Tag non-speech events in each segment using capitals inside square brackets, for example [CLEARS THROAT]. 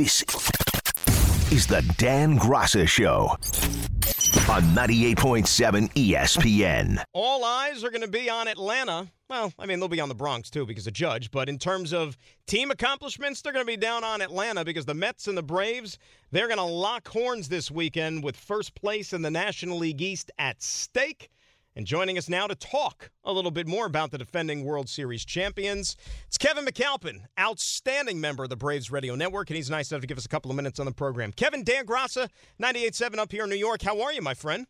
This is the Dan Graca Show on 98.7 ESPN. All eyes are going to be on Atlanta. Well, I mean, they'll be on the Bronx too because of Judge. But in terms of team accomplishments, they're going to be down on Atlanta because the Mets and the Braves, they're going to lock horns this weekend with first place in the National League East at stake. And joining us now to talk a little bit more about the defending World Series champions, it's Kevin McAlpin, outstanding member of the Braves Radio Network, and he's nice enough to give us a couple of minutes on the program. Kevin, Dan Graca, 98.7 up here in New York. How are you, my friend?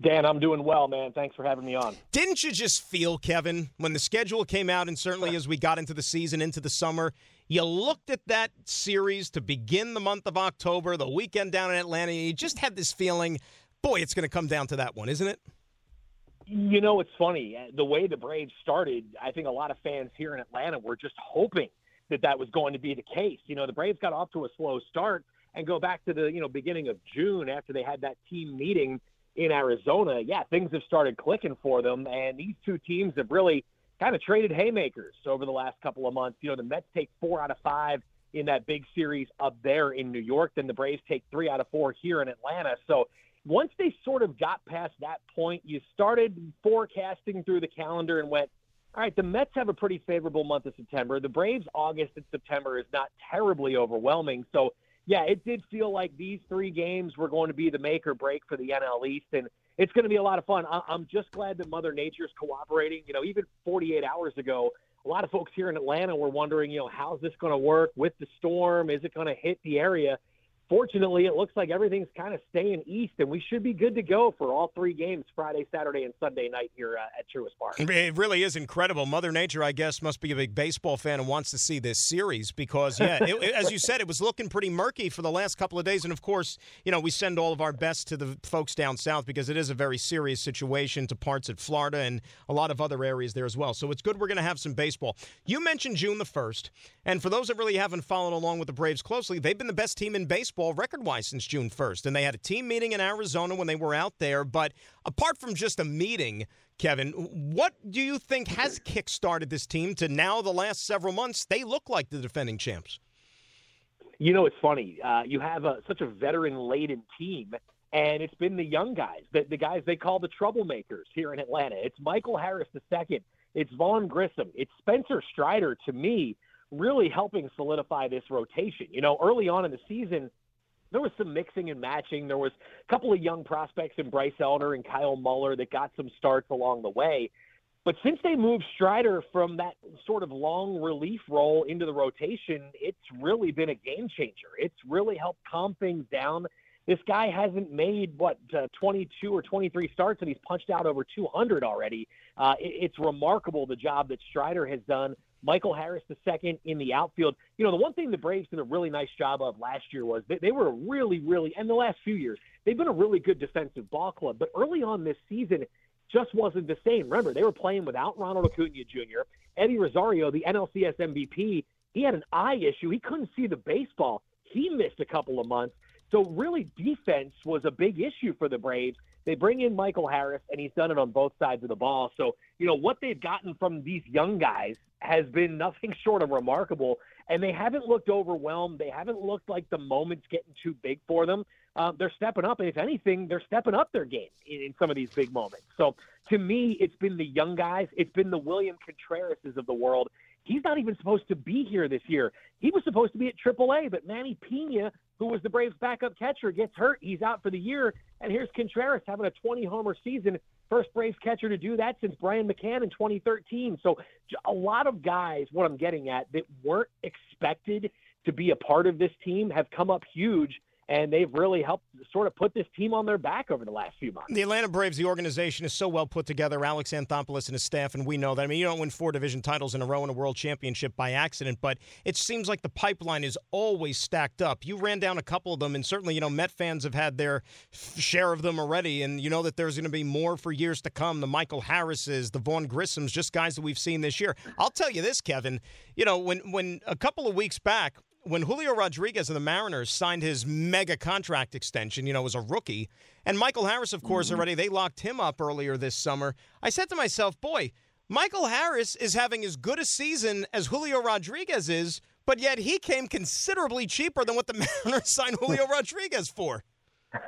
Dan, I'm doing well, man. Thanks for having me on. Didn't you just feel, Kevin, when the schedule came out, and certainly as we got into the season, into the summer, you looked at that series to begin the month of October, the weekend down in Atlanta, and you just had this feeling, boy, it's going to come down to that one, isn't it? You know, it's funny. Uh, the way the Braves started, I think a lot of fans here in Atlanta were just hoping that that was going to be the case. You know, the Braves got off to a slow start and go back to the, you know, beginning of June after they had that team meeting in Arizona. Yeah, things have started clicking for them. And these two teams have really kind of traded haymakers over the last couple of months. You know, the Mets take four out of five in that big series up there in New York. Then the Braves take three out of four here in Atlanta. So once they sort of got past that point, you started forecasting through the calendar and went, all right, the Mets have a pretty favorable month of September. The Braves, August and September is not terribly overwhelming. So, yeah, it did feel like these three games were going to be the make or break for the NL East. And it's going to be a lot of fun. I'm just glad that Mother Nature is cooperating. You know, even 48 hours ago, a lot of folks here in Atlanta were wondering, you know, how's this going to work with the storm? Is it going to hit the area? Fortunately, it looks like everything's kind of staying east, and we should be good to go for all three games Friday, Saturday, and Sunday night here uh, at Truist Park. It really is incredible. Mother Nature, I guess, must be a big baseball fan and wants to see this series because, yeah, it, as you said, it was looking pretty murky for the last couple of days. And of course, you know, we send all of our best to the folks down south because it is a very serious situation to parts of Florida and a lot of other areas there as well. So it's good we're going to have some baseball. You mentioned June the 1st, and for those that really haven't followed along with the Braves closely, they've been the best team in baseball baseball record wise since June 1st. And they had a team meeting in Arizona when they were out there. But apart from just a meeting, Kevin, what do you think has kick-started this team to now the last several months? They look like the defending champs. You know, it's funny. Uh, you have a, such a veteran laden team, and it's been the young guys, the, the guys they call the troublemakers here in Atlanta. It's Michael Harris II. It's Vaughn Grissom. It's Spencer Strider, to me, really helping solidify this rotation. You know, early on in the season, there was some mixing and matching. There was a couple of young prospects in Bryce Elder and Kyle Muller that got some starts along the way. But since they moved Strider from that sort of long relief role into the rotation, it's really been a game changer. It's really helped calm things down. This guy hasn't made what uh, 22 or 23 starts, and he's punched out over 200 already. Uh, it, it's remarkable the job that Strider has done Michael Harris the second in the outfield. You know, the one thing the Braves did a really nice job of last year was they, they were really, really, and the last few years, they've been a really good defensive ball club. But early on this season, just wasn't the same. Remember, they were playing without Ronald Acuna Jr., Eddie Rosario, the NLCS MVP. He had an eye issue. He couldn't see the baseball. He missed a couple of months. So really, defense was a big issue for the Braves. They bring in Michael Harris, and he's done it on both sides of the ball. So, you know, what they've gotten from these young guys has been nothing [LAUGHS] short of remarkable. And they haven't looked overwhelmed. They haven't looked like the moment's getting too big for them. Uh, they're stepping up. And if anything, they're stepping up their game in, in some of these big moments. So to me, it's been the young guys. It's been the William Contrerases of the world. He's not even supposed to be here this year. He was supposed to be at AAA, but Manny Pena, who was the Braves' backup catcher, gets hurt. He's out for the year. And here's Contreras having a 20 homer season. First Braves catcher to do that since Brian McCann in 2013. So a lot of guys, what I'm getting at, that weren't expected to be a part of this team have come up huge and they've really helped sort of put this team on their back over the last few months. The Atlanta Braves, the organization is so well put together. Alex Anthopoulos and his staff, and we know that. I mean, you don't win four division titles in a row in a world championship by accident, but it seems like the pipeline is always stacked up. You ran down a couple of them, and certainly, you know, Met fans have had their share of them already, and you know that there's going to be more for years to come. The Michael Harrises, the Vaughn Grissoms, just guys that we've seen this year. I'll tell you this, Kevin. You know, when when a couple of weeks back when Julio Rodriguez of the Mariners signed his mega contract extension, you know, as a rookie, and Michael Harris, of course, mm-hmm. already they locked him up earlier this summer. I said to myself, boy, Michael Harris is having as good a season as Julio Rodriguez is, but yet he came considerably cheaper than what the [LAUGHS] Mariners signed Julio [LAUGHS] Rodriguez for. [LAUGHS]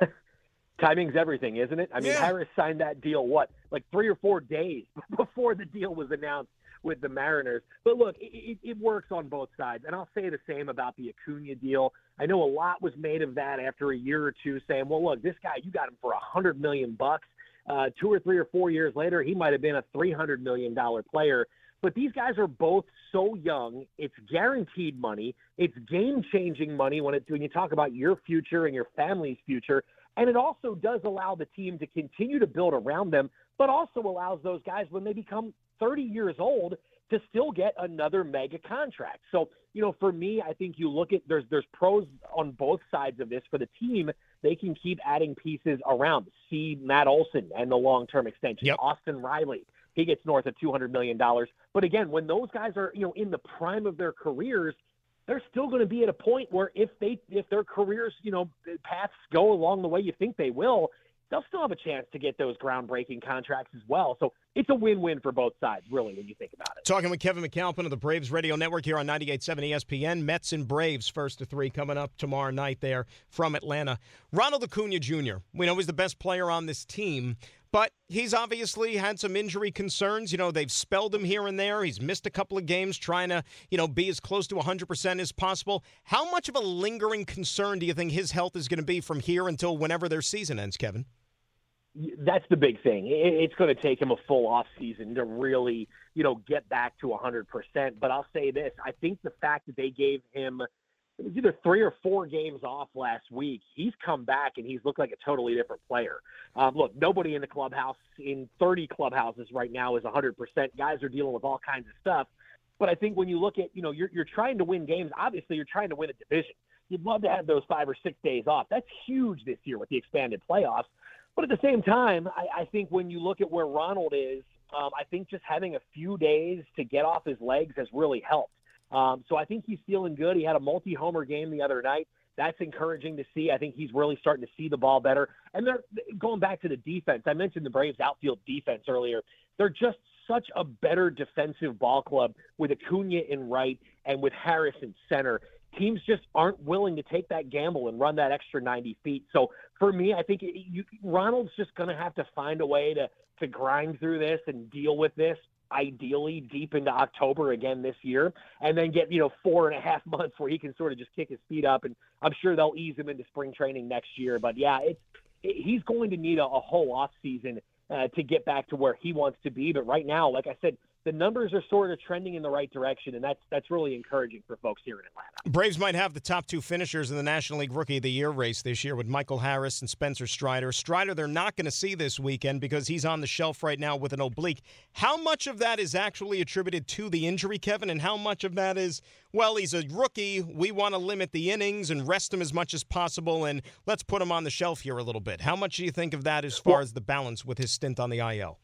Timing's everything, isn't it? I mean, Yeah. Harris signed that deal what, like three or four days before the deal was announced with the Mariners. But look, it, it, it works on both sides, and I'll say the same about the Acuna deal. I know a lot was made of that after a year or two, saying, "Well, look, this guy, you got him for a hundred million bucks." Uh, two or three or four years later, he might have been a three hundred million dollar player. But these guys are both so young. It's guaranteed money. It's game changing money when it when you talk about your future and your family's future. And it also does allow the team to continue to build around them, but also allows those guys when they become 30 years old to still get another mega contract. So, you know, for me, I think you look at there's there's pros on both sides of this for the team. They can keep adding pieces around. See Matt Olson and the long term extension. Yep. Austin Riley, he gets north of two hundred million dollars. But again, when those guys are, you know, in the prime of their careers, they're still going to be at a point where if they if their careers, you know, paths go along the way you think they will, they'll still have a chance to get those groundbreaking contracts as well. So it's a win-win for both sides, really, when you think about it. Talking with Kevin McAlpin of the Braves Radio Network here on 98.7 ESPN. Mets and Braves first to three coming up tomorrow night there from Atlanta. Ronald Acuna Jr. We know he's the best player on this team, but he's obviously had some injury concerns. You know, they've spelled him here and there. He's missed a couple of games trying to, you know, be as close to 100% as possible. How much of a lingering concern do you think his health is going to be from here until whenever their season ends, Kevin? That's the big thing. It's going to take him a full off season to really, you know, get back to 100%. But I'll say this: I think the fact that they gave him it was either three or four games off last week. He's come back and he's looked like a totally different player. Um, look, nobody in the clubhouse in 30 clubhouses right now is 100%. Guys are dealing with all kinds of stuff. But I think when you look at, you know, you're, you're trying to win games. Obviously, you're trying to win a division. You'd love to have those five or six days off. That's huge this year with the expanded playoffs. But at the same time, I, I think when you look at where Ronald is, um, I think just having a few days to get off his legs has really helped. Um, so I think he's feeling good. He had a multi-homer game the other night. That's encouraging to see. I think he's really starting to see the ball better. And they're going back to the defense. I mentioned the Braves outfield defense earlier. They're just such a better defensive ball club with Acuna in right and with Harris in center. Teams just aren't willing to take that gamble and run that extra 90 feet. So for me, I think you, Ronald's just going to have to find a way to to grind through this and deal with this ideally deep into October again this year, and then get you know four and a half [LAUGHS] months where he can sort of just kick his feet up, and I'm sure they'll ease him into spring training next year. But yeah, it's it, he's going to need a, a whole off season uh, to get back to where he wants to be. But right now, like I said, the numbers are sort of trending in the right direction, and that's that's really encouraging for folks here in Atlanta. Braves might have the top two finishers in the National League Rookie of the Year race this year with Michael Harris and Spencer Strider. Strider, they're not going to see this weekend because he's on the shelf right now with an oblique. How much of that is actually attributed to the injury, Kevin, and how much of that is, well, he's a rookie. We want to limit the innings and rest him as much as possible, and let's put him on the shelf here a little bit. How much do you think of that as far as the balance with his stint on the IL?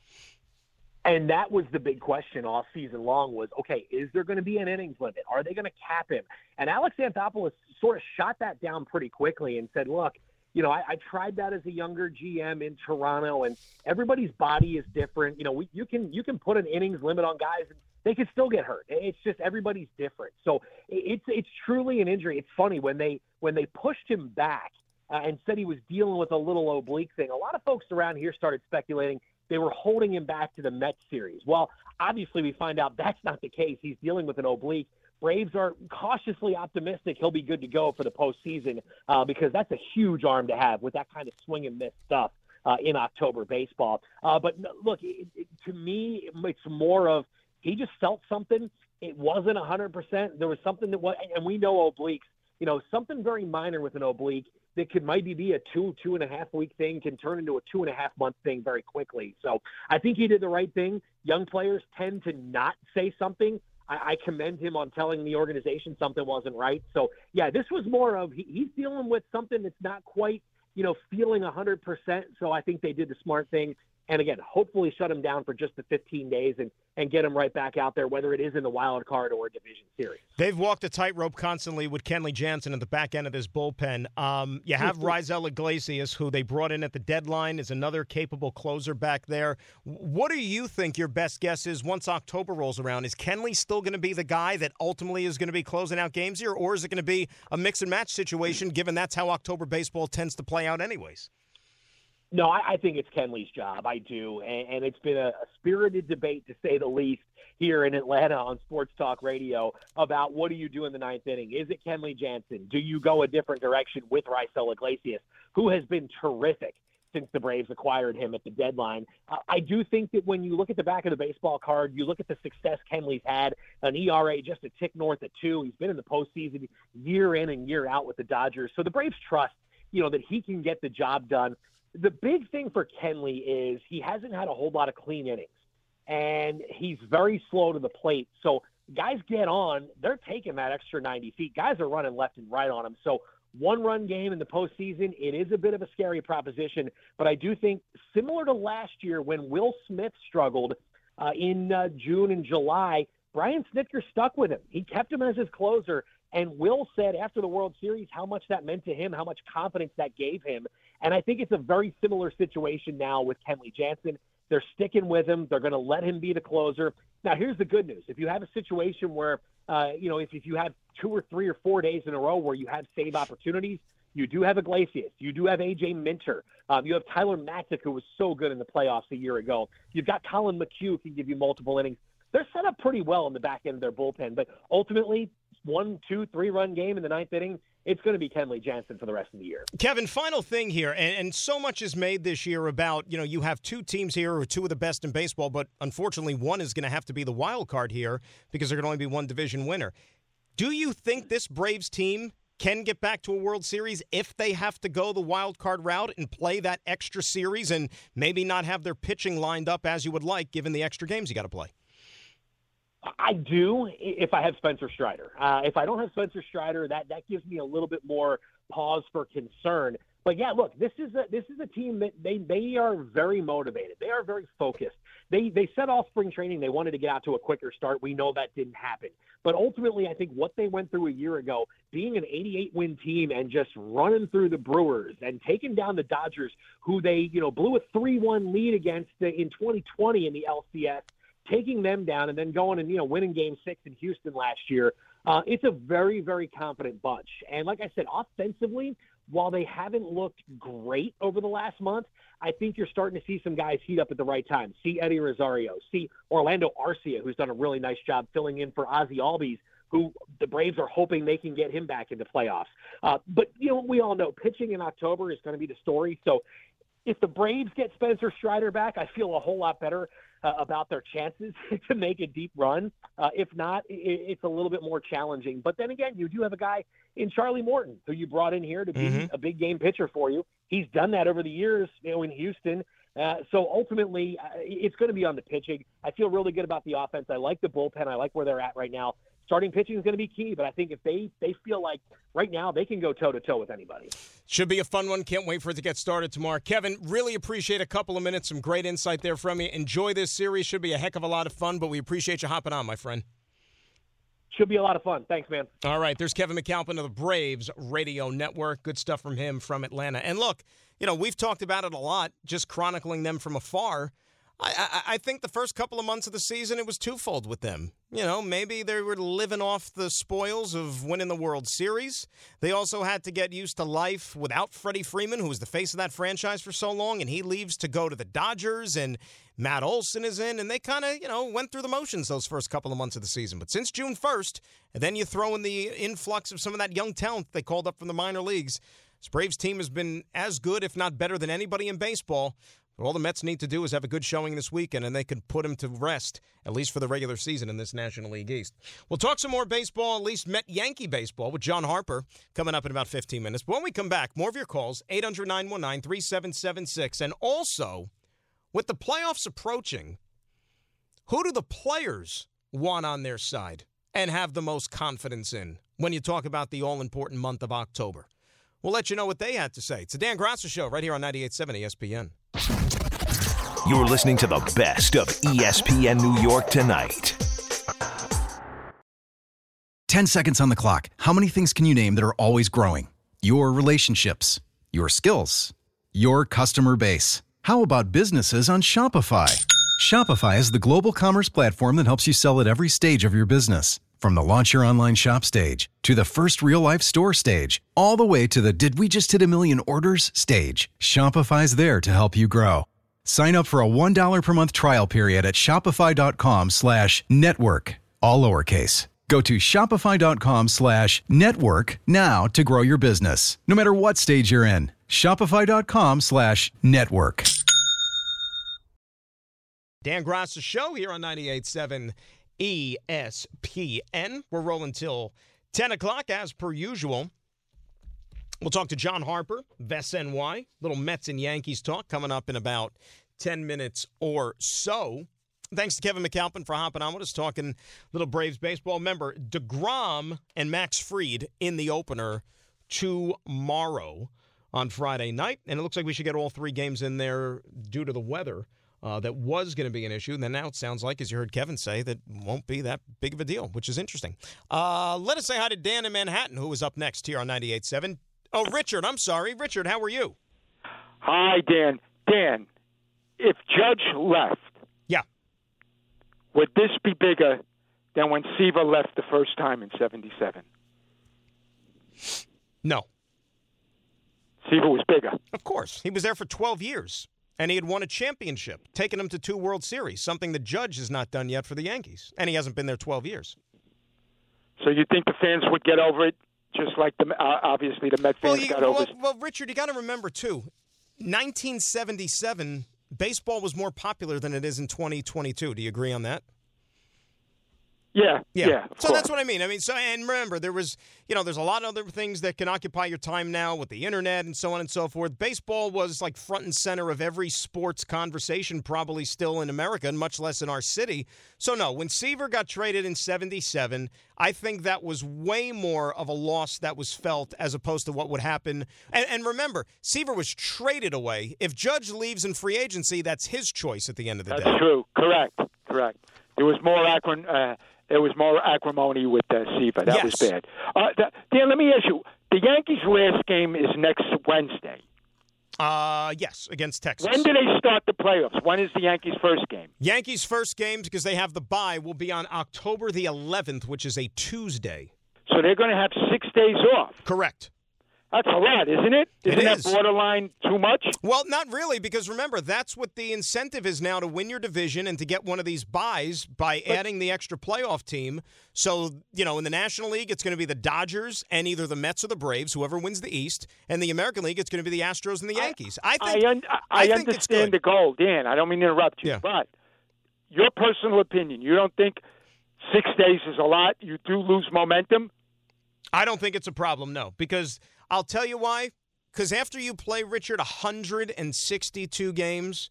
And that was the big question all season long was, okay, is there going to be an innings limit? Are they going to cap him? And Alex Anthopoulos sort of shot that down pretty quickly and said, look, you know, I, I tried that as a younger GM in Toronto, and everybody's body is different. You know, we, you can you can put an innings limit on guys, and they can still get hurt. It's just everybody's different. So it's it's truly an injury. It's funny when they when they pushed him back uh, and said he was dealing with a little oblique thing. A lot of folks around here started speculating they were holding him back to the Mets series. Well, obviously, we find out that's not the case. He's dealing with an oblique. Braves are cautiously optimistic he'll be good to go for the postseason uh, because that's a huge arm to have with that kind of swing and miss stuff uh, in October baseball. Uh, but look, it, it, to me, it's more of he just felt something. It wasn't 100%. There was something that was, and we know obliques, you know, something very minor with an oblique that could maybe be a two, two and a half week thing can turn into a two and a half month thing very quickly. So I think he did the right thing. Young players tend to not say something. I, I commend him on telling the organization something wasn't right. So yeah, this was more of he, he's dealing with something that's not quite, you know, feeling 100%. So I think they did the smart thing and again, hopefully shut him down for just the 15 days and, and get him right back out there, whether it is in the wild card or a division series. They've walked a tightrope constantly with Kenley Jansen at the back end of this bullpen. Um, you have Raisel Iglesias, who they brought in at the deadline, is another capable closer back there. What do you think your best guess is once October rolls around? Is Kenley still going to be the guy that ultimately is going to be closing out games here, or is it going to be a mix and match situation, given that's how October baseball tends to play out, anyways? No, I, I think it's Kenley's job. I do, and, and it's been a, a spirited debate, to say the least, here in Atlanta on Sports Talk Radio about what do you do in the ninth inning? Is it Kenley Jansen? Do you go a different direction with Raisel Iglesias, who has been terrific since the Braves acquired him at the deadline? Uh, I do think that when you look at the back of the baseball card, you look at the success Kenley's had, an ERA just a tick north of two. He's been in the postseason year in and year out with the Dodgers, so the Braves trust you know that he can get the job done the big thing for Kenley is he hasn't had a whole lot of clean innings, and he's very slow to the plate. So guys get on, they're taking that extra 90 feet. Guys are running left and right on him. So one run game in the postseason, it is a bit of a scary proposition. But I do think, similar to last year when Will Smith struggled uh, in uh, June and July, Brian Snitker stuck with him. He kept him as his closer. And Will said after the World Series how much that meant to him, how much confidence that gave him. And I think it's a very similar situation now with Kenley Jansen. They're sticking with him. They're going to let him be the closer. Now, here's the good news. If you have a situation where, uh, you know, if, if you have two or three or four days in a row where you have save opportunities, you do have Iglesias. You do have A.J. Minter. Um, you have Tyler Matzek, who was so good in the playoffs a year ago. You've got Collin McHugh, who can give you multiple innings. They're set up pretty well in the back end of their bullpen. But ultimately, one, two, three run game in the ninth inning, it's going to be Kenley Jansen for the rest of the year. Kevin, final thing here, and, and, so much is made this year about you know you have two teams here who are two of the best in baseball, but unfortunately one is going to have to be the wild card here because there can only be one division winner. Do you think this Braves team can get back to a World Series if they have to go the wild card route and play that extra series and maybe not have their pitching lined up as you would like, given the extra games you got to play? I do if I have Spencer Strider. Uh, if I don't have Spencer Strider, that that gives me a little bit more pause for concern. But yeah, look, this is a this is a team that they they are very motivated. They are very focused. They they set off spring training. They wanted to get out to a quicker start. We know that didn't happen. But ultimately, I think what they went through a year ago, being an 88 win team and just running through the Brewers and taking down the Dodgers, who they you know blew a 3-1 lead against in 2020 in the LCS taking them down and then going and you know winning Game Six in Houston last year. Uh, it's a very very confident bunch, and like I said, offensively, while they haven't looked great over the last month, I think you're starting to see some guys heat up at the right time. See Eddie Rosario, see Orlando Arcia, who's done a really nice job filling in for Ozzie Albies who the Braves are hoping they can get him back into playoffs. Uh, but you know, we all know pitching in October is going to be the story. So if the Braves get Spencer Strider back, I feel a whole lot better uh, about their chances [LAUGHS] to make a deep run. Uh, if not, it, it's a little bit more challenging. But then again, you do have a guy in Charlie Morton who you brought in here to be mm-hmm. a big game pitcher for you. He's done that over the years, you know, in Houston. Uh, so ultimately, uh, it's going to be on the pitching. I feel really good about the offense. I like the bullpen. I like where they're at right now starting pitching is going to be key. But I think if they they feel like right now they can go toe to toe with anybody. Should be a fun one. Can't wait for it to get started tomorrow. Kevin, really appreciate a couple of minutes. Some great insight there from you. Enjoy this series. Should be a heck of a lot of fun. But we appreciate you hopping on, my friend. Should be a lot of fun. Thanks, man. All right. There's Kevin McAlpin of the Braves Radio Network. Good stuff from him from Atlanta. And look, you know, we've talked about it a lot, just chronicling them from afar. I, I, I, think the first couple of months of the season, it was twofold with them. You know, maybe they were living off the spoils of winning the World Series. They also had to get used to life without Freddie Freeman, who was the face of that franchise for so long, and he leaves to go to the Dodgers, and Matt Olson is in, and they kind of, you know, went through the motions those first couple of months of the season. But since June 1st, and then you throw in the influx of some of that young talent they called up from the minor leagues, this Braves team has been as good, if not better, than anybody in baseball. But all the Mets need to do is have a good showing this weekend, and they can put him to rest, at least for the regular season in this National League East. We'll talk some more baseball, at least Met Yankee baseball, with John Harper coming up in about 15 minutes. But when we come back, more of your calls, 800 919 3776. And also, with the playoffs approaching, who do the players want on their side and have the most confidence in when you talk about the all important month of October? We'll let you know what they had to say. It's the Dan Graca Show right here on 98.7 ESPN. You're listening to the best of ESPN New York tonight. 10 seconds on the clock. How many things can you name that are always growing? Your relationships, your skills, your customer base. How about businesses on Shopify? Shopify is the global commerce platform that helps you sell at every stage of your business. From the launch your online shop stage to the first real life store stage, all the way to the did we just hit a million orders stage, Shopify's there to help you grow. Sign up for a $1 per month trial period at shopify.com slash network, all lowercase. Go to shopify.com slash network now to grow your business, no matter what stage you're in. Shopify.com slash network. Dan Graca show here on 98.7 ESPN. We're rolling till 10 o'clock as per usual. We'll talk to John Harper, of SNY. Little Mets and Yankees talk coming up in about 10 minutes or so. Thanks to Kevin McAlpin for hopping on with us, talking little Braves baseball. Remember, DeGrom and Max Fried in the opener tomorrow on Friday night. And it looks like we should get all three games in there due to the weather. Uh, that was going to be an issue. And then now it sounds like, as you heard Kevin say, that won't be that big of a deal, which is interesting. Uh, let us say hi to Dan in Manhattan, who is up next here on 98.7. Oh, Richard, I'm sorry. Richard, how are you? Hi, Dan. Dan, if Judge left, Yeah. would this be bigger than when Seaver left the first time in 77? No, Seaver was bigger. of course. He was there for 12 years, and he had won a championship, taken him to two World Series, something the Judge has not done yet for the Yankees. And he hasn't been there 12 years. So you think the fans would get over it just like the uh, obviously the Met Well, fans you, got well, over well, Richard, you got to remember, too, 1977, baseball was more popular than it is in 2022. Do you agree on that? Yeah, yeah. of so course. that's what I mean. I mean, so and remember, there was, you know, there's a lot of other things that can occupy your time now with the internet and so on and so forth. Baseball was like front and center of every sports conversation, probably still in America, and much less in our city. So no, when Seaver got traded in '77, I think that was way more of a loss that was felt as opposed to what would happen. And, and remember, Seaver was traded away. If Judge leaves in free agency, that's his choice at the end of the That's day. true. Correct. Correct. There was more acron- uh, there was more acrimony with uh, Seaver. That was bad. Uh, th- Dan, let me ask you: the Yankees' last game is next Wednesday. Uh, yes, against Texas. When do they start the playoffs? When is the Yankees' first game? Yankees' first games, because they have the bye, will be on October the 11th, which is a Tuesday. So they're going to have six days off. Correct. That's a lot, isn't it? It Isn't is. that borderline too much? Well, not really, because remember, that's what the incentive is now to win your division and to get one of these buys by adding the extra playoff team. So, you know, in the National League, it's going to be the Dodgers and either the Mets or the Braves, whoever wins the East. And the American League, it's going to be the Astros and the Yankees. I think, I, un- I, I think understand the goal, Dan. I don't mean to interrupt you, Yeah. but your personal opinion, you don't think six days is a lot? You do lose momentum? I don't think it's a problem, no, because I'll tell you why. Because after you play Richard 162 games,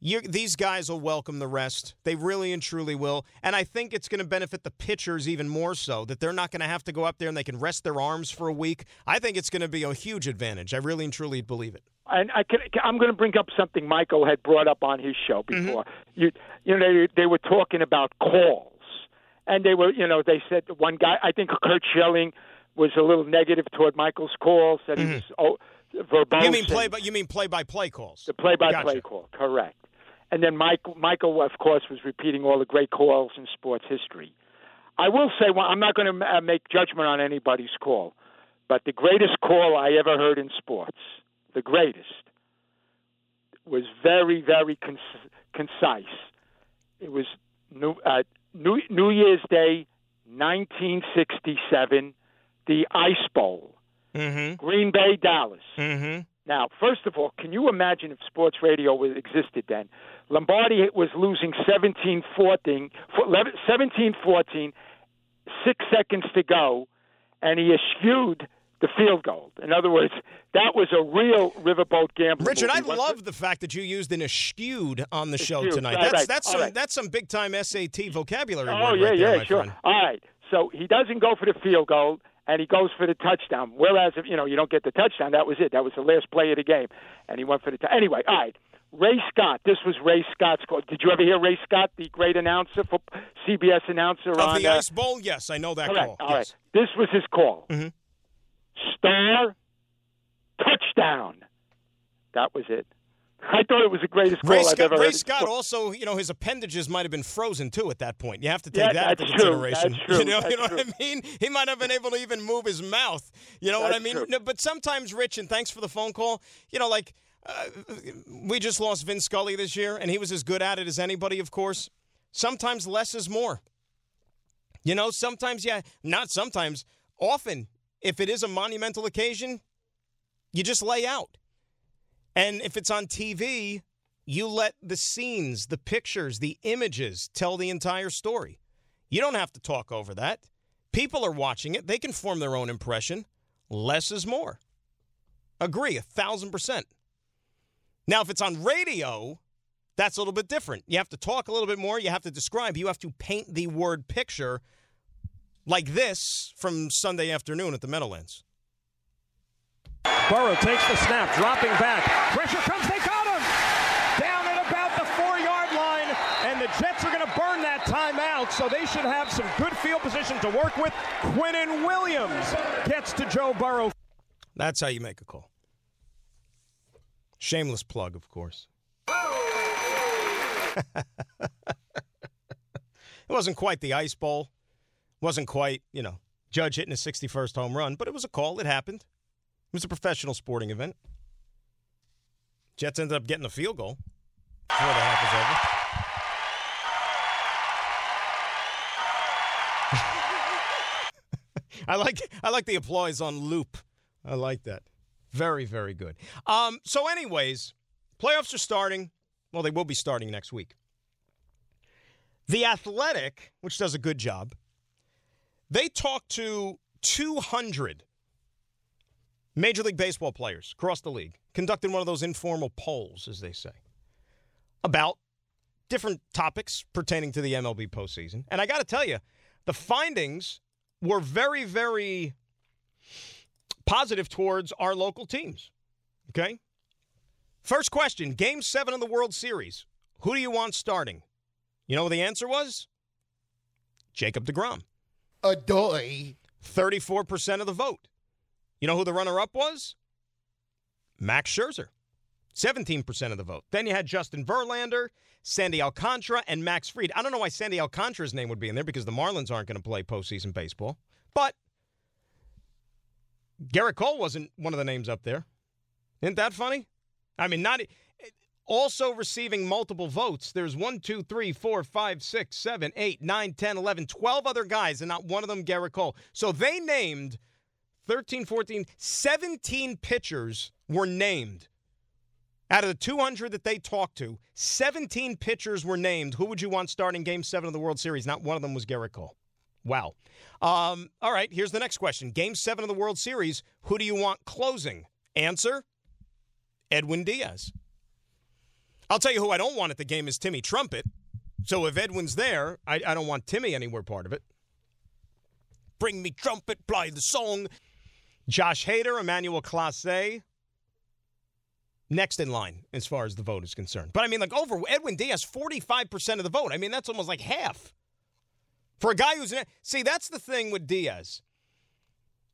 you, these guys will welcome the rest. They really and truly will, and I think it's going to benefit the pitchers even more so that they're not going to have to go up there and they can rest their arms for a week. I think it's going to be a huge advantage. I really and truly believe it. And I can, I'm going to bring up something Michael had brought up on his show Mm-hmm. before. You, you know, they, they were talking about calls, and they were, you know, they said one guy. I think Curt Schilling was a little negative toward Michael's calls. That he was oh, verbose. Mm-hmm. You mean play, but you mean play by play calls. The play-by-play Gotcha. call, correct. And then Mike, Michael, of course, was repeating all the great calls in sports history. I will say, well, I'm not going to uh, make judgment on anybody's call, but the greatest call I ever heard in sports, the greatest, was very, very con- concise. It was New, uh, New, New Year's Day, 1967, the Ice Bowl, Mm-hmm. Green Bay, Dallas. Mm-hmm. Now, first of all, can you imagine if sports radio existed then? Lombardi was losing 17 14, 17 14, six seconds to go, and he eschewed the field goal. In other words, that was a real riverboat gamble. Richard, I love the fact that you used an eschewed on the show tonight. right, that's right. that's some right. that's some big time SAT vocabulary. Oh yeah, right there, yeah, sure. friend. All right. So he doesn't go for the field goal, and he goes for the touchdown. Whereas if you know you don't get the touchdown, that was it. That was the last play of the game, and he went for the. T- anyway, all right. Ray Scott. This was Ray Scott's call. Did you ever hear Ray Scott, the great announcer for CBS announcer Of on the uh, Ice Bowl, yes, I know that Correct. call. All right. yes. This was his call. Mhm. Star touchdown. That was it. I thought it was the greatest call Ray I've Scott, ever Ray heard. Scott also, you know, his appendages might have been frozen too at that point. You have to take Yeah, that into that's true. consideration. That's true. [LAUGHS] You know, you That's know what I mean? He might have been able to even move his mouth. You know what I mean? No, but sometimes, Rich, and thanks for the phone call. You know, like uh, we just lost Vin Scully this year, and he was as good at it as anybody, of course. Sometimes less is more. You know, sometimes, yeah, not sometimes, often, if it is a monumental occasion, you just lay out. And if it's on TV, you let the scenes, the pictures, the images tell the entire story. You don't have to talk over that. People are watching it, they can form their own impression. Less is more. Agree, a thousand percent. Now, if it's on radio, that's a little bit different. You have to talk a little bit more, you have to describe, you have to paint the word picture like this from Sunday afternoon at the Meadowlands. Burrow takes the snap, dropping back. Pressure comes, they got him! Down at about the four yard line, and the Jets are going to burn that timeout, so they should have some good field position to work with. Quinnen Williams gets to Joe Burrow. That's how you make a call. Shameless plug, of course. [LAUGHS] it wasn't quite the Ice Bowl. Wasn't quite, you know, Judge hitting his 61st home run, but it was a call. It happened. It was a professional sporting event. Jets ended up getting a field goal before the half was over. [LAUGHS] I like I like the applause on loop. I like that. Very, very good. Um, so, anyways, playoffs are starting. Well, they will be starting next week. The Athletic, which does a good job, they talked to 200 Major League Baseball players across the league, conducted one of those informal polls, as they say, about different topics pertaining to the MLB postseason. And I got to tell you, the findings were very, very positive towards our local teams. Okay? First question Game seven of the World Series. Who do you want starting? You know what the answer was? Jacob DeGrom. Adoy. 34% of the vote. You know who the runner up was? Max Scherzer. 17% of the vote. Then you had Justin Verlander, Sandy Alcantara, and Max Fried. I don't know why Sandy Alcantara's name would be in there because the Marlins aren't going to play postseason baseball. But Gerrit Cole wasn't one of the names up there. Isn't that funny? I mean, not also receiving multiple votes. There's 1, 2, 3, 4, 5, 6, 7, 8, 9, 10, 11, 12 other guys, and not one of them Gerrit Cole. So they named 13, 14, 17 pitchers were named. Out of the 200 that they talked to, 17 pitchers were named. Who would you want starting game seven of the World Series? Not one of them was Gerrit Cole. Wow. Um, all right, here's the next question. Game seven of the World Series, who do you want closing? Answer Edwin Diaz. I'll tell you who I don't want at the game is Timmy Trumpet. So if Edwin's there, I, I don't want Timmy anywhere part of it. Bring me trumpet, play the song. Josh Hader, Emmanuel Clase, next in line as far as the vote is concerned. But I mean, like over Edwin Diaz, 45% of the vote. I mean, that's almost like half. For a guy who's see, that's the thing with Diaz.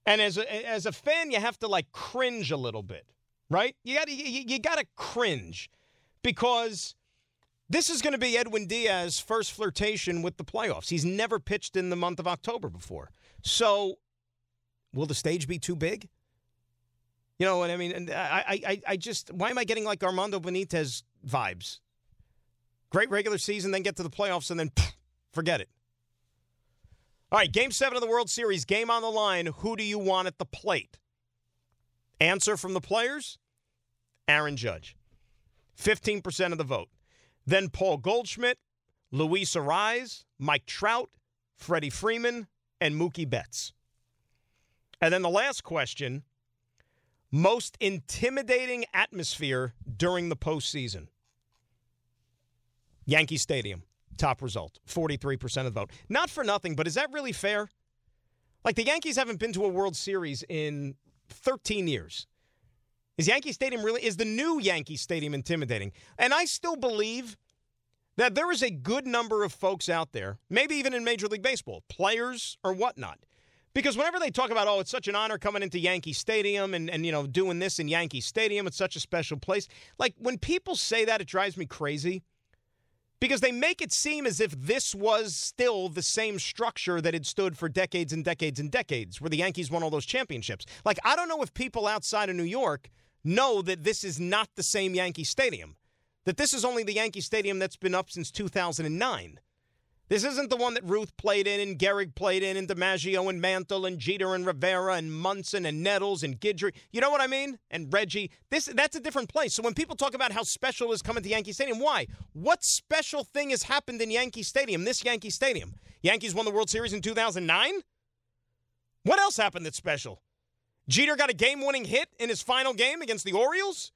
And as a, as a fan, you have to like cringe a little bit, right? You got you, you got to cringe because this is going to be Edwin Diaz's first flirtation with the playoffs. He's never pitched in the month of October before. So, will the stage be too big? You know what I mean? And I, I, I just, why am I getting like Armando Benitez vibes? Great regular season, then get to the playoffs, and then pff, forget it. All right, game seven of the World Series, game on the line. Who do you want at the plate? Answer from the players Aaron Judge. 15% of the vote. Then Paul Goldschmidt, Luis Arraez, Mike Trout, Freddie Freeman, and Mookie Betts. And then the last question most intimidating atmosphere during the postseason. Yankee Stadium, top result, 43% of the vote. Not for nothing, but is that really fair? Like the Yankees haven't been to a World Series in 13 years. Is Yankee Stadium really is the new Yankee Stadium intimidating? And I still believe that there is a good number of folks out there, maybe even in Major League Baseball, players or whatnot. Because whenever they talk about, oh, it's such an honor coming into Yankee Stadium and, and you know, doing this in Yankee Stadium, it's such a special place. Like when people say that, it drives me crazy because they make it seem as if this was still the same structure that had stood for decades and decades and decades, where the Yankees won all those championships. Like, I don't know if people outside of New York know that this is not the same Yankee Stadium, that this is only the Yankee Stadium that's been up since 2009. This isn't the one that Ruth played in and Gehrig played in and DiMaggio and Mantle and Jeter and Rivera and Munson and Nettles and Guidry. You know what I mean? And Reggie. This that's a different place. So when people talk about how special is coming to Yankee Stadium, why? What special thing has happened in Yankee Stadium, this Yankee Stadium? Yankees won the World Series in 2009? What else happened that's special? Jeter got a game-winning hit in his final game against the Orioles?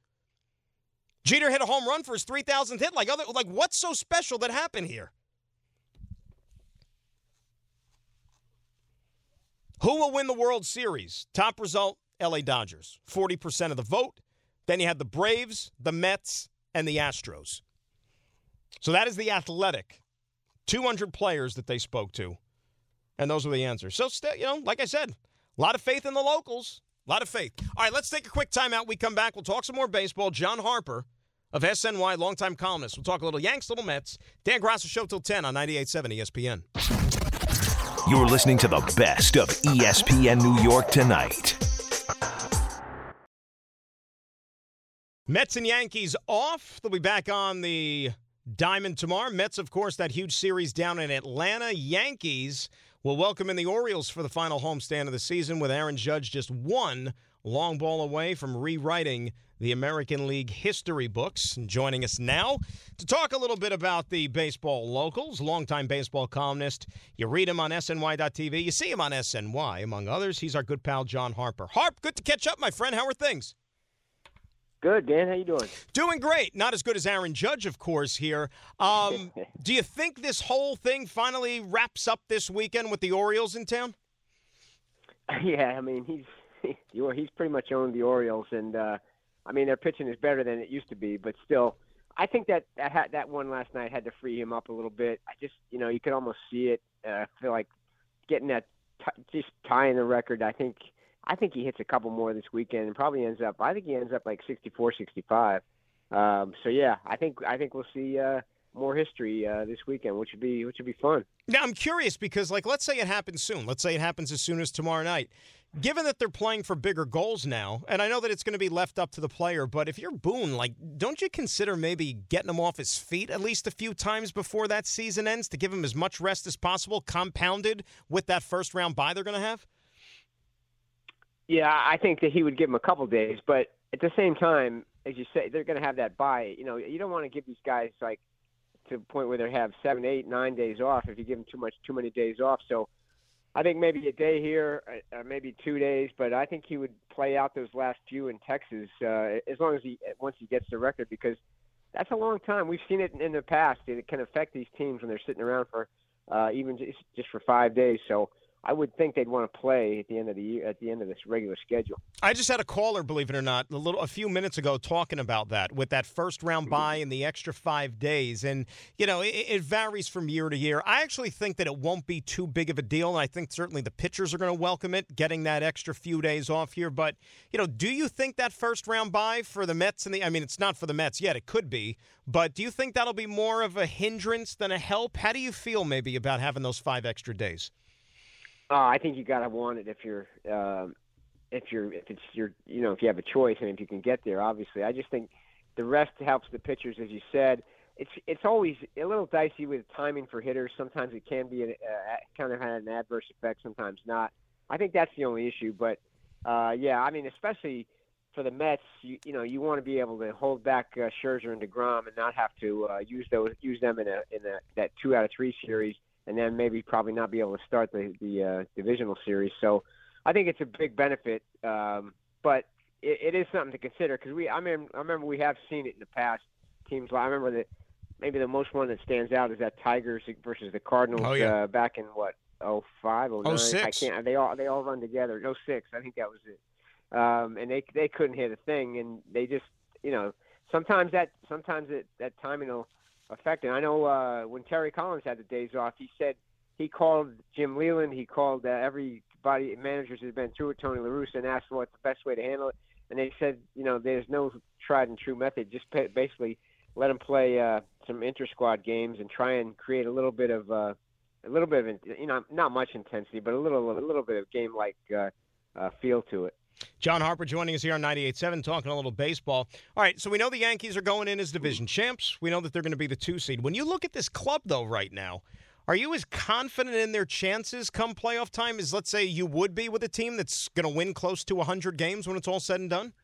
Jeter hit a home run for his 3000th hit like other like what's so special that happened here? Who will win the World Series? Top result LA Dodgers, 40% of the vote. Then you had the Braves, the Mets, and the Astros. So that is the athletic 200 players that they spoke to. And those were the answers. So, you know, like I said, a lot of faith in the locals. A lot of faith. All right, let's take a quick timeout. We come back. We'll talk some more baseball. John Harper of SNY, longtime columnist. We'll talk a little Yanks, little Mets. Dan Graca Show till 10 on 98.7 ESPN. You're listening to the best of ESPN New York tonight. Mets and Yankees off. They'll be back on the diamond tomorrow. Mets, of course, that huge series down in Atlanta. Yankees will welcome in the Orioles for the final homestand of the season with Aaron Judge just one long ball away from rewriting the American League history books. And joining us now to talk a little bit about the baseball locals, longtime baseball columnist. You read him on SNY.TV. You see him on SNY, among others. He's our good pal, John Harper. Harp, good to catch up, my friend. How are things? Good, Dan. How you doing? Doing great. Not as good as Aaron Judge, of course. Here, um, [LAUGHS] do you think this whole thing finally wraps up this weekend with the Orioles in town? [LAUGHS] Yeah, I mean he's [LAUGHS] he's pretty much owned the Orioles, and uh, I mean their pitching is better than it used to be, but still, I think that that had, that one last night had to free him up a little bit. I just you know you could almost see it. Uh, I feel like getting that t- just tying the record. I think I think he hits a couple more this weekend and probably ends up. I think he ends up like 64, 65. Um, so yeah, I think I think we'll see uh, more history uh, this weekend, which would be which would be fun. Now I'm curious because, like, let's say it happens soon. Let's say it happens as soon as tomorrow night. Given that they're playing for bigger goals now, and I know that it's going to be left up to the player, but if you're Boone, like, don't you consider maybe getting him off his feet at least a few times before that season ends to give him as much rest as possible, compounded with that first round bye they're going to have? Yeah, I think that he would give him a couple days, but at the same time, as you say, they're going to have that bye. You know, you don't want to give these guys like to the point where they have seven, eight, nine days off if you give them too much, too many days off. So, I think maybe a day here, uh, maybe two days, but I think he would play out those last few in Texas uh, as long as he once he gets the record because that's a long time. We've seen it in the past. It can affect these teams when they're sitting around for uh, even just, just for five days. So I would think they'd want to play at the end of the year, at the end of this regular schedule. I just had a caller, believe it or not, a little a few minutes ago talking about that with that first round mm-hmm. bye and the extra five days, and you know it, it, varies from year to year. I actually think that it won't be too big of a deal, and I think certainly the pitchers are going to welcome it, getting that extra few days off here. But you know, do you think that first round bye for the Mets and the? I mean, it's not for the Mets yet; it could be, but do you think that'll be more of a hindrance than a help? How do you feel maybe about having those five extra days? Uh, I think you gotta want it if you're um, if you're if it's your you know if you have a choice and if you can get there. Obviously, I just think the rest helps the pitchers, as you said. It's it's always a little dicey with timing for hitters. Sometimes it can be a, uh, kind of had an adverse effect, sometimes not. I think that's the only issue. But uh, yeah, I mean, especially for the Mets, you, you know, you want to be able to hold back uh, Scherzer and Degrom and not have to uh, use those use them in a in a, that two out of three series and then maybe probably not be able to start the the uh, divisional series. So I think it's a big benefit, um, but it, it is something to consider because we I mean I remember we have seen it in the past. Teams I remember that maybe the most one that stands out is that Tigers versus the Cardinals oh, yeah. uh, back in what oh five oh nine. 06. I can't. They all they all run together. Oh six. I think that was it. um, and they they couldn't hit a thing, and they just you know sometimes that sometimes it, that timing will affect it. I know uh, when Terry Collins had the days off, he said he called Jim Leyland, he called uh, everybody managers who've been through it, Tony La Russa, and asked what's the best way to handle it, and they said you know there's no tried and true method, just basically let them play uh, some inter squad games and try and create a little bit of uh, a little bit of you know not much intensity, but a little a little bit of game like uh, uh, feel to it. John Harper joining us here on 98.7, talking a little baseball. All right, so we know the Yankees are going in as division champs. We know that they're going to be the two seed. When you look at this club, though, right now, are you as confident in their chances come playoff time as, let's say, you would be with a team that's going to win close to 100 games when it's all said and done?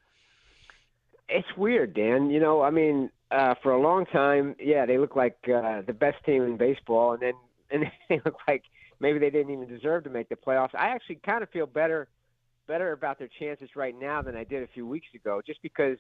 It's weird, Dan. You know, I mean, uh, for a long time, yeah, they look like uh, the best team in baseball, and then [LAUGHS] and they look like maybe they didn't even deserve to make the playoffs. I actually kind of feel better better about their chances right now than I did a few weeks ago, just because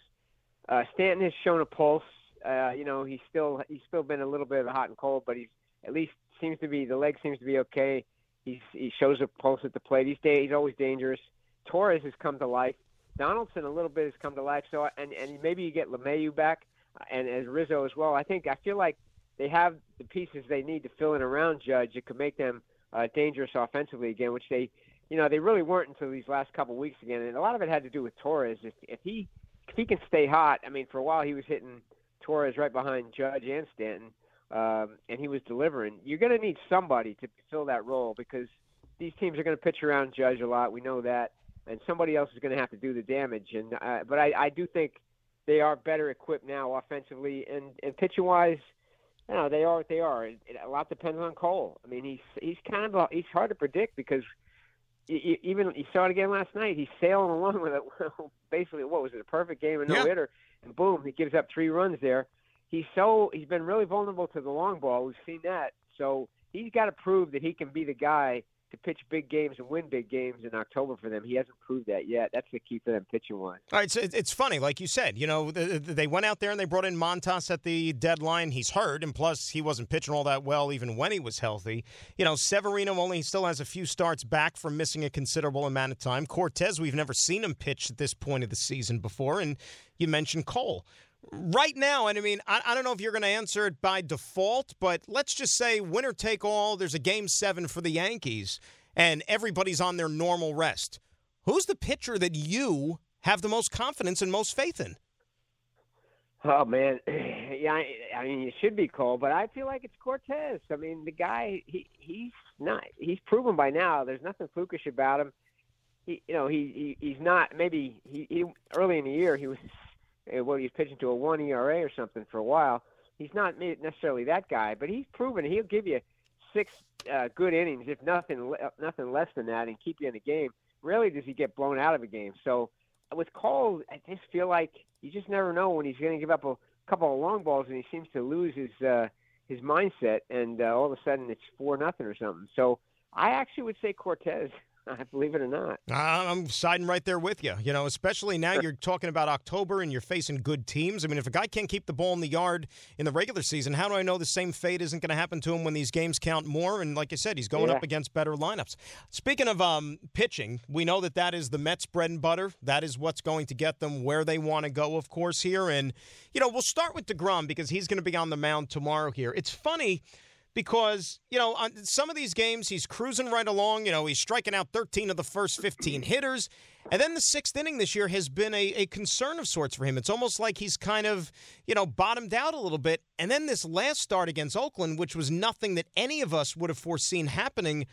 uh, Stanton has shown a pulse. Uh, you know, he's still he's still been a little bit of a hot and cold, but he's at least seems to be the leg seems to be okay. He's he shows a pulse at the plate. He's he's always dangerous. Torres has come to life. Donaldson a little bit has come to life. So and and maybe you get LeMahieu back and as Rizzo as well. I think I feel like they have the pieces they need to fill in around Judge. It could make them uh, dangerous offensively again, which they, you know, they really weren't until these last couple weeks again. And a lot of it had to do with Torres. If, if he if he can stay hot, I mean, for a while he was hitting Torres right behind Judge and Stanton, um, and he was delivering. You're going to need somebody to fill that role because these teams are going to pitch around Judge a lot. We know that, and somebody else is going to have to do the damage. And uh, but I, I do think they are better equipped now offensively and and pitching wise you know, they are what they are. It, it, a lot depends on Cole. I mean, he's he's kind of a, he's hard to predict because even you saw it again last night. He's sailing along with it. [LAUGHS] Basically, what was it? A perfect game and no yeah. hitter, and boom, he gives up three runs there. He's so he's been really vulnerable to the long ball. We've seen that. So he's got to prove that he can be the guy to pitch big games and win big games in October for them. He hasn't proved that yet. That's the key for them pitching wise. All right, so it's funny, like you said. You know, they went out there and they brought in Montas at the deadline. He's hurt, and plus he wasn't pitching all that well even when he was healthy. You know, Severino only still has a few starts back from missing a considerable amount of time. Cortes, we've never seen him pitch at this point of the season before, and you mentioned Cole right now, and I mean, I, I, don't know if you're going to answer it by default, but let's just say winner take all, there's a game seven for the Yankees, and everybody's on their normal rest. Who's the pitcher that you have the most confidence and most faith in? Oh man, [SIGHS] yeah. I, I mean, it should be Cole, but I feel like it's Cortes. I mean, the guy, he he's not. He's proven by now. There's nothing flukish about him. He, you know, he, he he's not. Maybe he, he early in the year he was well, he's pitching to a one ERA or something for a while. He's not necessarily that guy, but he's proven he'll give you six uh, good innings, if nothing nothing less than that, and keep you in the game. Rarely does he get blown out of a game. So with Cole, I just feel like you just never know when he's going to give up a couple of long balls, and he seems to lose his uh, his mindset, and uh, all of a sudden it's four nothing or something. So I actually would say Cortes. [LAUGHS] believe it or not. I'm siding right there with you. You know, especially now you're talking about October and you're facing good teams. I mean, if a guy can't keep the ball in the yard in the regular season, how do I know the same fate isn't going to happen to him when these games count more? And like I said, he's going yeah. up against better lineups. Speaking of um, pitching, we know that that is the Mets' bread and butter. That is what's going to get them where they want to go, of course, here. And, you know, we'll start with DeGrom because he's going to be on the mound tomorrow here. It's funny because, you know, on some of these games, he's cruising right along. You know, he's striking out 13 of the first 15 hitters. And then the sixth inning this year has been a, a concern of sorts for him. It's almost like he's kind of, you know, bottomed out a little bit. And then this last start against Oakland, which was nothing that any of us would have foreseen happening.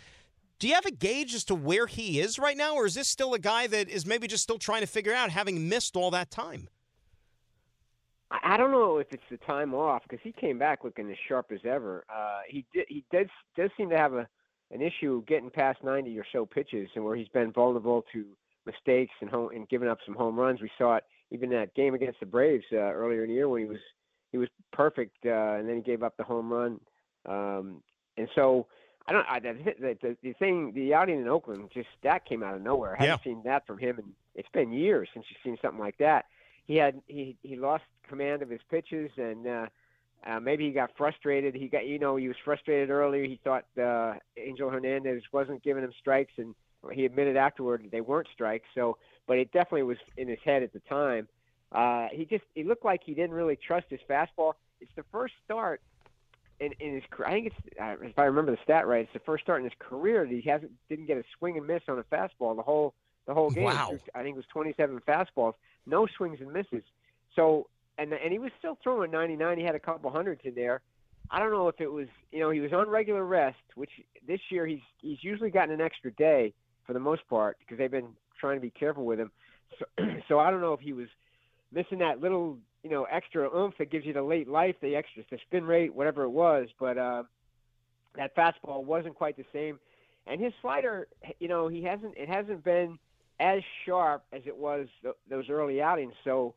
Do you have a gauge as to where he is right now? Or is this still a guy that is maybe just still trying to figure out, having missed all that time? I don't know if it's the time off because he came back looking as sharp as ever. Uh, he did, he does does seem to have a an issue getting past 90 or so pitches, and where he's been vulnerable to mistakes and home and giving up some home runs. We saw it even that game against the Braves uh, earlier in the year when he was he was perfect, uh, and then he gave up the home run. Um, and so I don't. I, the, the the thing, the outing in Oakland, just that came out of nowhere. I haven't seen that from him, and it's been years since you've seen something like that he had he he lost command of his pitches and uh, uh, maybe he got frustrated. He got you know he was frustrated earlier. He thought uh, Angel Hernandez wasn't giving him strikes and he admitted afterward that they weren't strikes. So, but it definitely was in his head at the time. Uh, he just he looked like he didn't really trust his fastball. It's the first start in, in his I think it's uh, if I remember the stat right, it's the first start in his career that he hasn't didn't get a swing and miss on a fastball the whole the whole game. Wow. I think it was 27 fastballs, no swings and misses. So and and he was still throwing 99. He had a couple hundreds in there. I don't know if it was you know he was on regular rest, which this year he's he's usually gotten an extra day for the most part because they've been trying to be careful with him. So, [CLEARS THROAT] so I don't know if he was missing that little you know extra oomph that gives you the late life, the extra the spin rate, whatever it was. But uh, that fastball wasn't quite the same, and his slider, you know, he hasn't it hasn't been as sharp as it was th- those early outings. So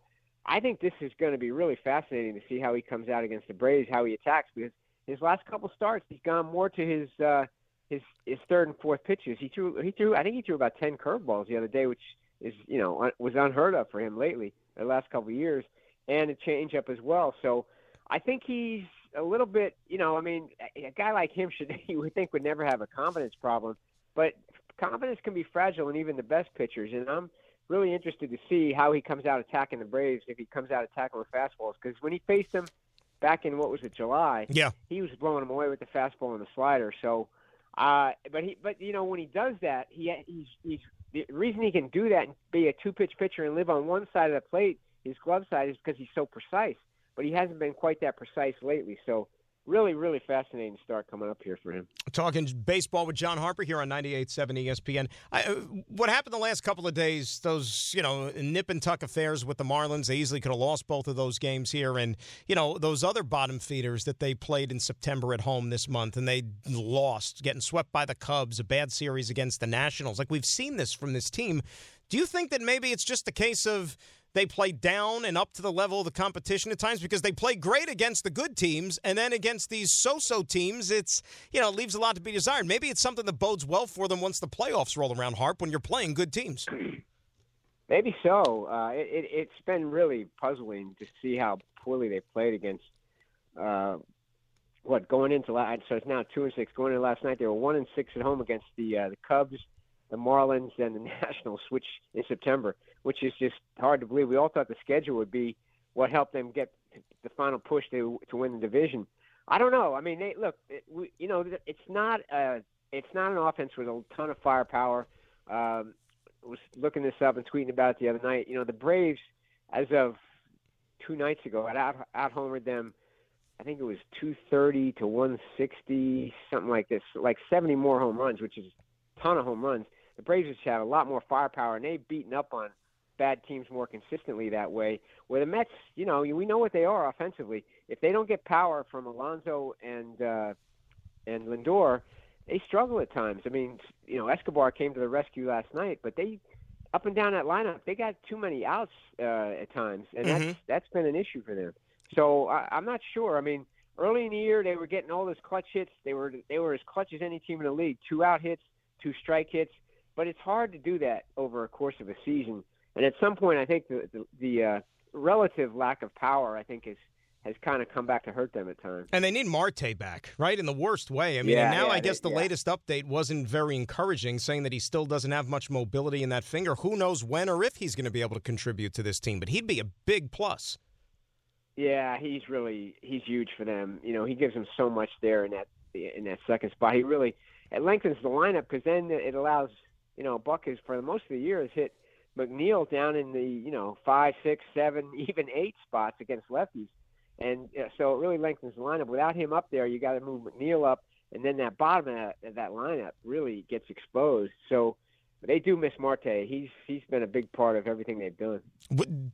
I think this is going to be really fascinating to see how he comes out against the Braves, how he attacks because his last couple starts he's gone more to his uh, his his third and fourth pitches. He threw he threw I think he threw about ten curveballs the other day, which is you know un- was unheard of for him lately the last couple of years, and a changeup as well. So I think he's a little bit you know I mean a guy like him should [LAUGHS] you would think would never have a confidence problem, but confidence can be fragile in even the best pitchers, and I'm really interested to see how he comes out attacking the Braves if he comes out attacking with fastballs because when he faced them back in what was it July, Yeah. he was blowing them away with the fastball and the slider. So, uh, but he, but you know, when he does that, he he's he's the reason he can do that and be a two pitch pitcher and live on one side of the plate, his glove side, is because he's so precise. But he hasn't been quite that precise lately. So, really, really fascinating start coming up here for him. Talking baseball with John Harper here on 98.7 ESPN. I, uh, what happened the last couple of days, those, you know, nip and tuck affairs with the Marlins, they easily could have lost both of those games here. And, you know, those other bottom feeders that they played in September at home this month and they lost, getting swept by the Cubs, a bad series against the Nationals. Like, we've seen this from this team. Do you think that maybe it's just a case of they play down and up to the level of the competition at times because they play great against the good teams and then against these so-so teams it's you know leaves a lot to be desired maybe it's something that bodes well for them once the playoffs roll around harp when you're playing good teams [CLEARS THROAT] Maybe so. Uh, it, it's been really puzzling to see how poorly they played against. Uh, what going into last? So it's now two and six. Going into last night, they were one and six at home against the uh, the Cubs, the Marlins, and the [LAUGHS] Nationals, which in September, which is just hard to believe. We all thought the schedule would be what helped them get the final push to to win the division. I don't know. I mean, they look. It, we, you know, it's not a it's not an offense with a ton of firepower. Um, was looking this up and tweeting about it the other night. You know, the Braves, as of two nights ago, had out out homered them. I think it was 230 to 160, something like this, like 70 more home runs, which is ton of home runs. The Braves just had a lot more firepower, and they've beaten up on bad teams more consistently that way. Where the Mets, you know, we know what they are offensively. If they don't get power from Alonso and uh, and Lindor, they struggle at times. I mean, you know, Escobar came to the rescue last night, but they up and down that lineup, they got too many outs uh, at times, and Mhm. that's that's been an issue for them. So I, I'm not sure. I mean, early in the year they were getting all those clutch hits. They were they were as clutch as any team in the league. Two out hits, two strike hits. But it's hard to do that over a course of a season. And at some point, I think the the, the uh, relative lack of power, I think, is has kind of come back to hurt them at times. and they need marte back right in the worst way i mean Yeah, and now yeah, i guess they- the yeah. latest update wasn't very encouraging saying that he still doesn't have much mobility in that finger who knows when or if he's going to be able to contribute to this team but he'd be a big plus Yeah, he's really he's huge for them. You know, he gives them so much there in that in that second spot. He really it lengthens the lineup because then it allows you know Buck is for the most of the year has hit McNeil down in the you know five, six, seven, [LAUGHS] even eight spots against lefties, and uh, so it really lengthens the lineup. Without him up there, you got to move McNeil up, and then that bottom of that, of that lineup really gets exposed. So they do miss Marte. He's he's been a big part of everything they've done.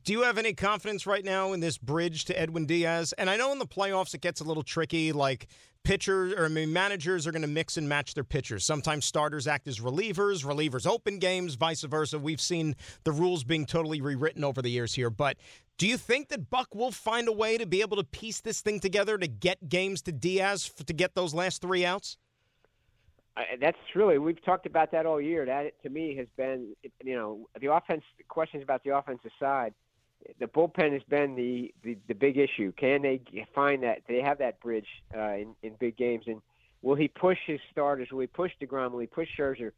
Do you have any confidence right now in this bridge to Edwin Diaz? And I know in the playoffs it gets a little tricky. Like pitchers or I mean managers are going to mix and match their pitchers. Sometimes starters act as relievers, relievers open games, vice versa. We've seen the rules being totally rewritten over the years here. But do you think that Buck will find a way to be able to piece this thing together to get games to Diaz to get those last three outs? I- that's really we've talked about that all year. That to me has been you know the offense questions about the offensive side. The bullpen has been the the, the big issue. Can they find that Do they have that bridge uh, in in big games? And will he push his starters? Will he push Degrom? Will he push Scherzer?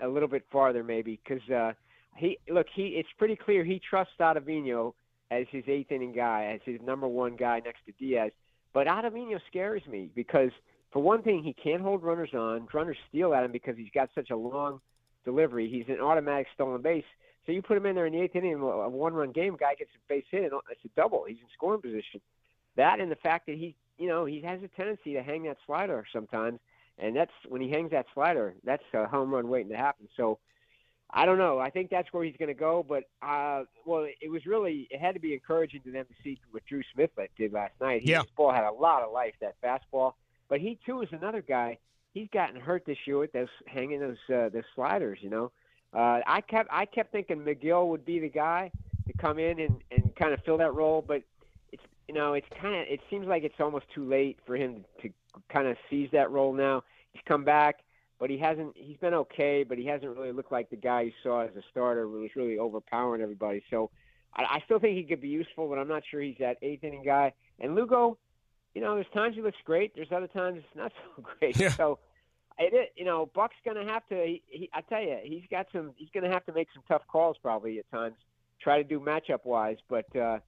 a little bit farther maybe because uh, he look he it's pretty clear he trusts Ottavino as his eighth inning guy, as his number one guy next to Diaz. But Ottavino scares me because for one thing he can't hold runners on. Runners steal at him because he's got such a long delivery. He's an automatic stolen base. So you put him in there in the eighth inning of a one-run game, guy gets a base hit, and it's a double. He's in scoring position. That and the fact that he, you know, he has a tendency to hang that slider sometimes, and that's when he hangs that slider, that's a home run waiting to happen. So I don't know. I think that's where he's going to go. But uh, well, it was really it had to be encouraging to them to see what Drew Smith did last night. He, Yeah. His ball had a lot of life. That fastball. But he too is another guy. He's gotten hurt this year with those hanging those uh, those sliders. You know, uh, I kept I kept thinking Megill would be the guy to come in and and kind of fill that role, but it's you know it's kind of it seems like it's almost too late for him to kind of seize that role now. He's come back, but he hasn't. He's been okay, but he hasn't really looked like the guy you saw as a starter who was really overpowering everybody. So I, I still think he could be useful, but I'm not sure he's that eighth inning guy. And Lugo, you know, there's times he looks great. There's other times it's not [LAUGHS] so great. Yeah. So it, you know, Buck's gonna have to. He, he, I tell you, he's got some. He's gonna have to make some tough calls probably at times. Try to do matchup wise, but uh,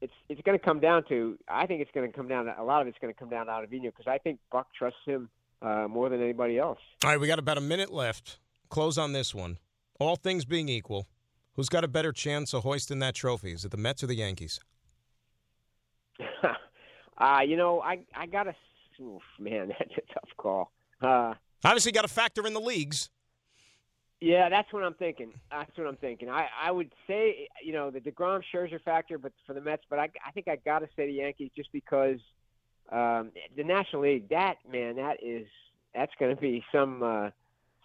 it's it's going to come down to. I think it's going to come down. To, a lot of it's going to come down to Ottavino because I think Buck trusts him uh, more than anybody else. All right, we got about a minute left. Close on this one. All things being equal, who's got a better chance of hoisting that trophy? Is it the Mets or the Yankees? [LAUGHS] uh, you know, I I got to. Oof, man, [LAUGHS] that's a tough call. Uh, Obviously, got to factor in the leagues. Yeah, that's what I'm thinking. That's what I'm thinking. I, I would say, you know, the Degrom Scherzer factor, but for the Mets, but I, I think I got to say the Yankees just because um, the National League. That man, that is that's going to be some uh,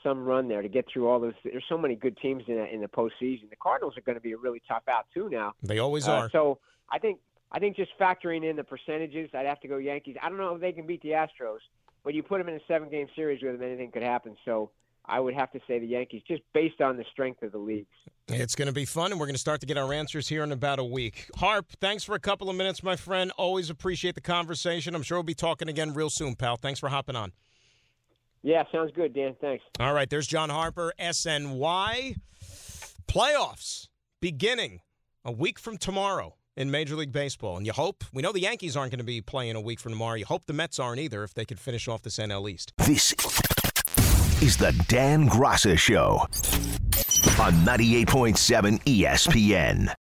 some run there to get through all those. There's so many good teams in the, in the postseason. The Cardinals are going to be a really tough out too now. They always Uh, are. so I think I think just factoring in the percentages, I'd have to go Yankees. I don't know if they can beat the Astros, but you put them in a seven game series with them, anything could happen. So I would have to say the Yankees, just based on the strength of the leagues. It's going to be fun, and we're going to start to get our answers here in about a week. Harp, thanks for a couple of minutes, my friend. Always appreciate the conversation. I'm sure we'll be talking again real soon, pal. Thanks for hopping on. Yeah, sounds good, Dan. Thanks. All right, there's John Harper, SNY. Playoffs beginning a week from tomorrow in Major League Baseball. And you hope, we know the Yankees aren't going to be playing a week from tomorrow. You hope the Mets aren't either if they could finish off this NL East. This is the Dan Graca Show on 98.7 ESPN.